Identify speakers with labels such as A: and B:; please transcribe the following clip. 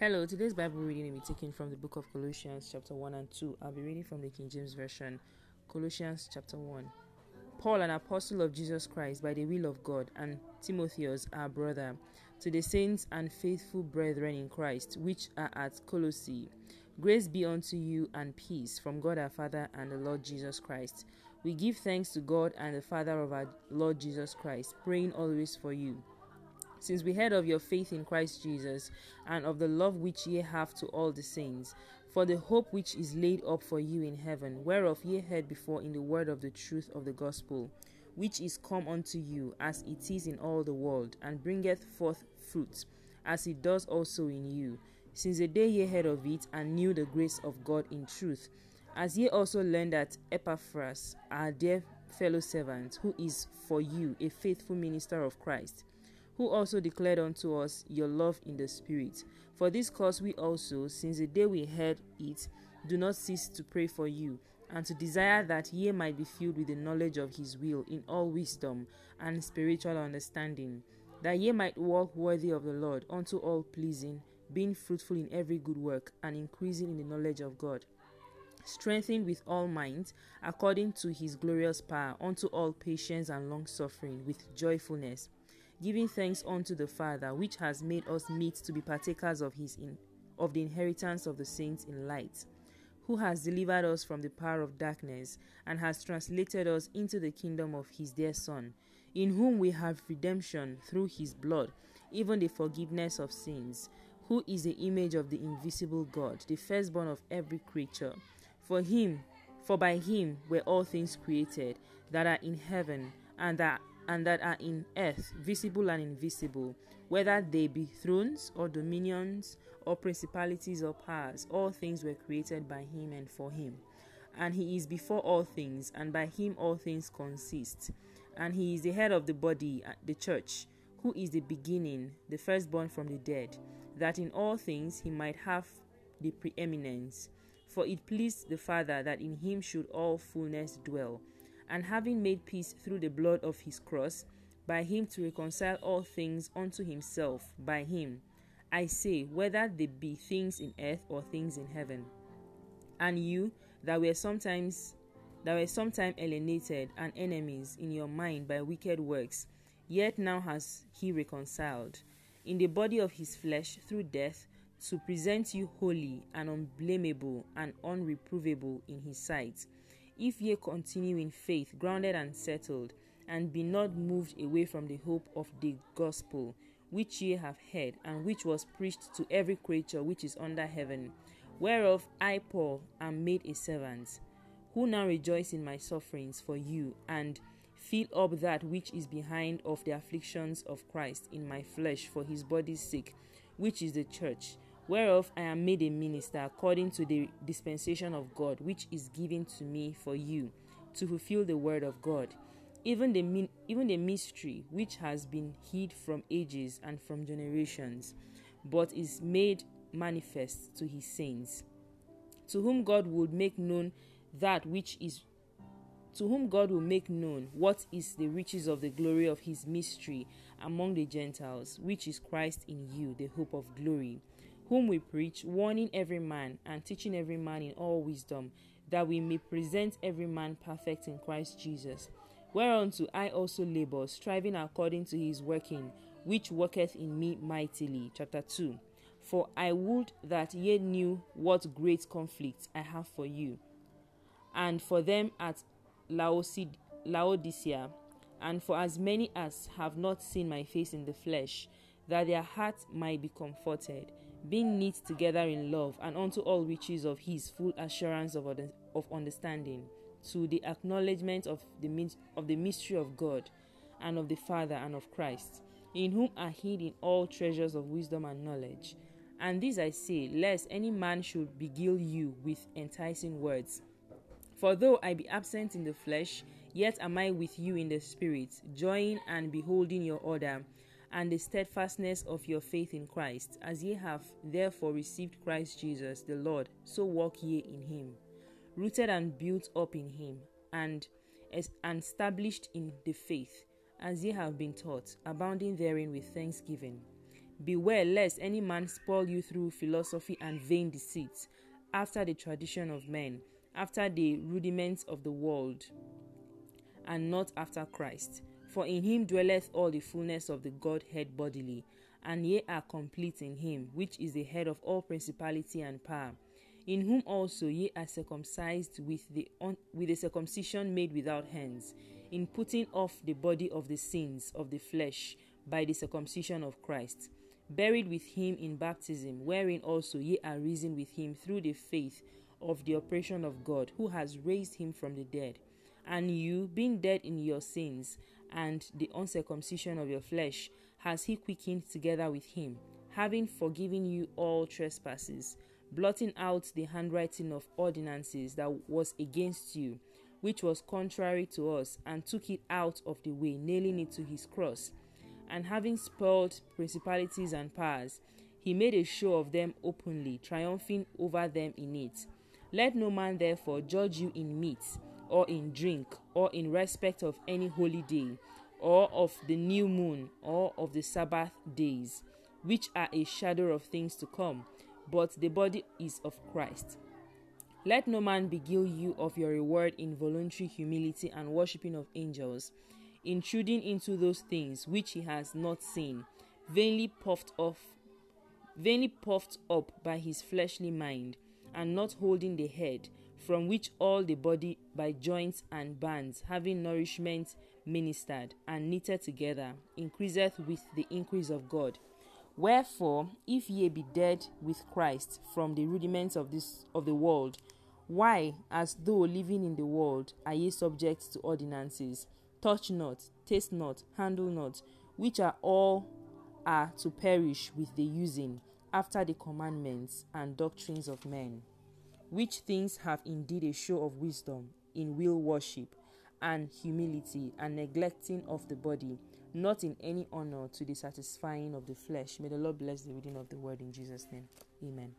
A: Hello, today's Bible reading will be taken from the book of Colossians, chapter 1 and 2. I'll be reading from the King James Version. Colossians, chapter 1. Paul, an apostle of Jesus Christ by the will of God, and Timotheus, our brother, to the saints and faithful brethren in Christ, which are at Colossae. Grace be unto you and peace from God our Father and the Lord Jesus Christ. We give thanks to God and the Father of our Lord Jesus Christ, praying always for you since we heard of your faith in Christ Jesus, and of the love which ye have to all the saints, for the hope which is laid up for you in heaven, whereof ye heard before in the word of the truth of the gospel, which is come unto you, as it is in all the world, and bringeth forth fruit, as it does also in you, since the day ye heard of it, and knew the grace of God in truth, as ye also learned that Epaphras, our dear fellow servant, who is for you a faithful minister of Christ, who also declared unto us your love in the Spirit. For this cause we also, since the day we heard it, do not cease to pray for you, and to desire that ye might be filled with the knowledge of his will in all wisdom and spiritual understanding, that ye might walk worthy of the Lord, unto all pleasing, being fruitful in every good work, and increasing in the knowledge of God strengthened with all might, according to his glorious power, unto all patience and long suffering, with joyfulness, giving thanks unto the Father, which has made us meet to be partakers of his in, of the inheritance of the saints in light, who has delivered us from the power of darkness, and has translated us into the kingdom of his dear Son, in whom we have redemption through his blood, even the forgiveness of sins, who is the image of the invisible God, the firstborn of every creature. For him, for by him were all things created, that are in heaven and that and that are in earth, visible and invisible, whether they be thrones or dominions or principalities or powers, all things were created by him and for him. And he is before all things, and by him all things consist. And he is the head of the body, uh, the church, who is the beginning, the firstborn from the dead, that in all things he might have the preeminence. For it pleased the Father that in him should all fullness dwell and having made peace through the blood of his cross, by him to reconcile all things unto himself, by him. I say, whether they be things in earth or things in heaven. And you that were sometimes that were sometime alienated and enemies in your mind by wicked works, yet now has he reconciled in the body of his flesh through death to present you holy and unblameable and unreprovable in his sight if ye continue in faith, grounded and settled, and be not moved away from the hope of the gospel, which ye have heard, and which was preached to every creature which is under heaven, whereof I, Paul, am made a servant, who now rejoice in my sufferings for you, and fill up that which is behind of the afflictions of Christ in my flesh for his body's sake, which is the church whereof I am made a minister according to the dispensation of God, which is given to me for you, to fulfill the word of God, even the, even the mystery which has been hid from ages and from generations, but is made manifest to his saints, to whom God would make known that which is to whom God will make known what is the riches of the glory of his mystery among the Gentiles, which is Christ in you, the hope of glory whom we preach, warning every man and teaching every man in all wisdom, that we may present every man perfect in Christ Jesus. Whereunto I also labor, striving according to his working, which worketh in me mightily. Chapter 2. For I would that ye knew what great conflict I have for you, and for them at Laodicea, and for as many as have not seen my face in the flesh, that their heart might be comforted, being knit together in love, and unto all riches of his full assurance of, of understanding, to the acknowledgement of the, of the mystery of God, and of the Father, and of Christ, in whom are hidden all treasures of wisdom and knowledge. And this I say, lest any man should beguile you with enticing words. For though I be absent in the flesh, yet am I with you in the spirit, joying and beholding your order and the steadfastness of your faith in Christ, as ye have therefore received Christ Jesus the Lord, so walk ye in him, rooted and built up in him, and established in the faith, as ye have been taught, abounding therein with thanksgiving. Beware lest any man spoil you through philosophy and vain deceit, after the tradition of men, after the rudiments of the world, and not after Christ. For in him dwelleth all the fullness of the Godhead bodily, and ye are complete in him, which is the head of all principality and power. In whom also ye are circumcised with the un- with the circumcision made without hands, in putting off the body of the sins of the flesh by the circumcision of Christ, buried with him in baptism, wherein also ye are risen with him through the faith of the operation of God, who has raised him from the dead. And you, being dead in your sins and the uncircumcision of your flesh, has he quickened together with him, having forgiven you all trespasses, blotting out the handwriting of ordinances that was against you, which was contrary to us, and took it out of the way, nailing it to his cross. And having spoiled principalities and powers, he made a show of them openly, triumphing over them in it. Let no man therefore judge you in meat, or in drink, or in respect of any holy day, or of the new moon, or of the Sabbath days, which are a shadow of things to come, but the body is of Christ. Let no man beguile you of your reward in voluntary humility and worshipping of angels, intruding into those things which he has not seen, vainly puffed off, vainly puffed up by his fleshly mind, and not holding the head, from which all the body by joints and bands, having nourishment ministered and knitted together, increaseth with the increase of God. Wherefore, if ye be dead with Christ from the rudiments of this of the world, why, as though living in the world, are ye subject to ordinances? Touch not, taste not, handle not, which are all are to perish with the using, after the commandments and doctrines of men. Which things have indeed a show of wisdom in will worship and humility and neglecting of the body, not in any honor to the satisfying of the flesh. May the Lord bless the reading of the word in Jesus' name. Amen.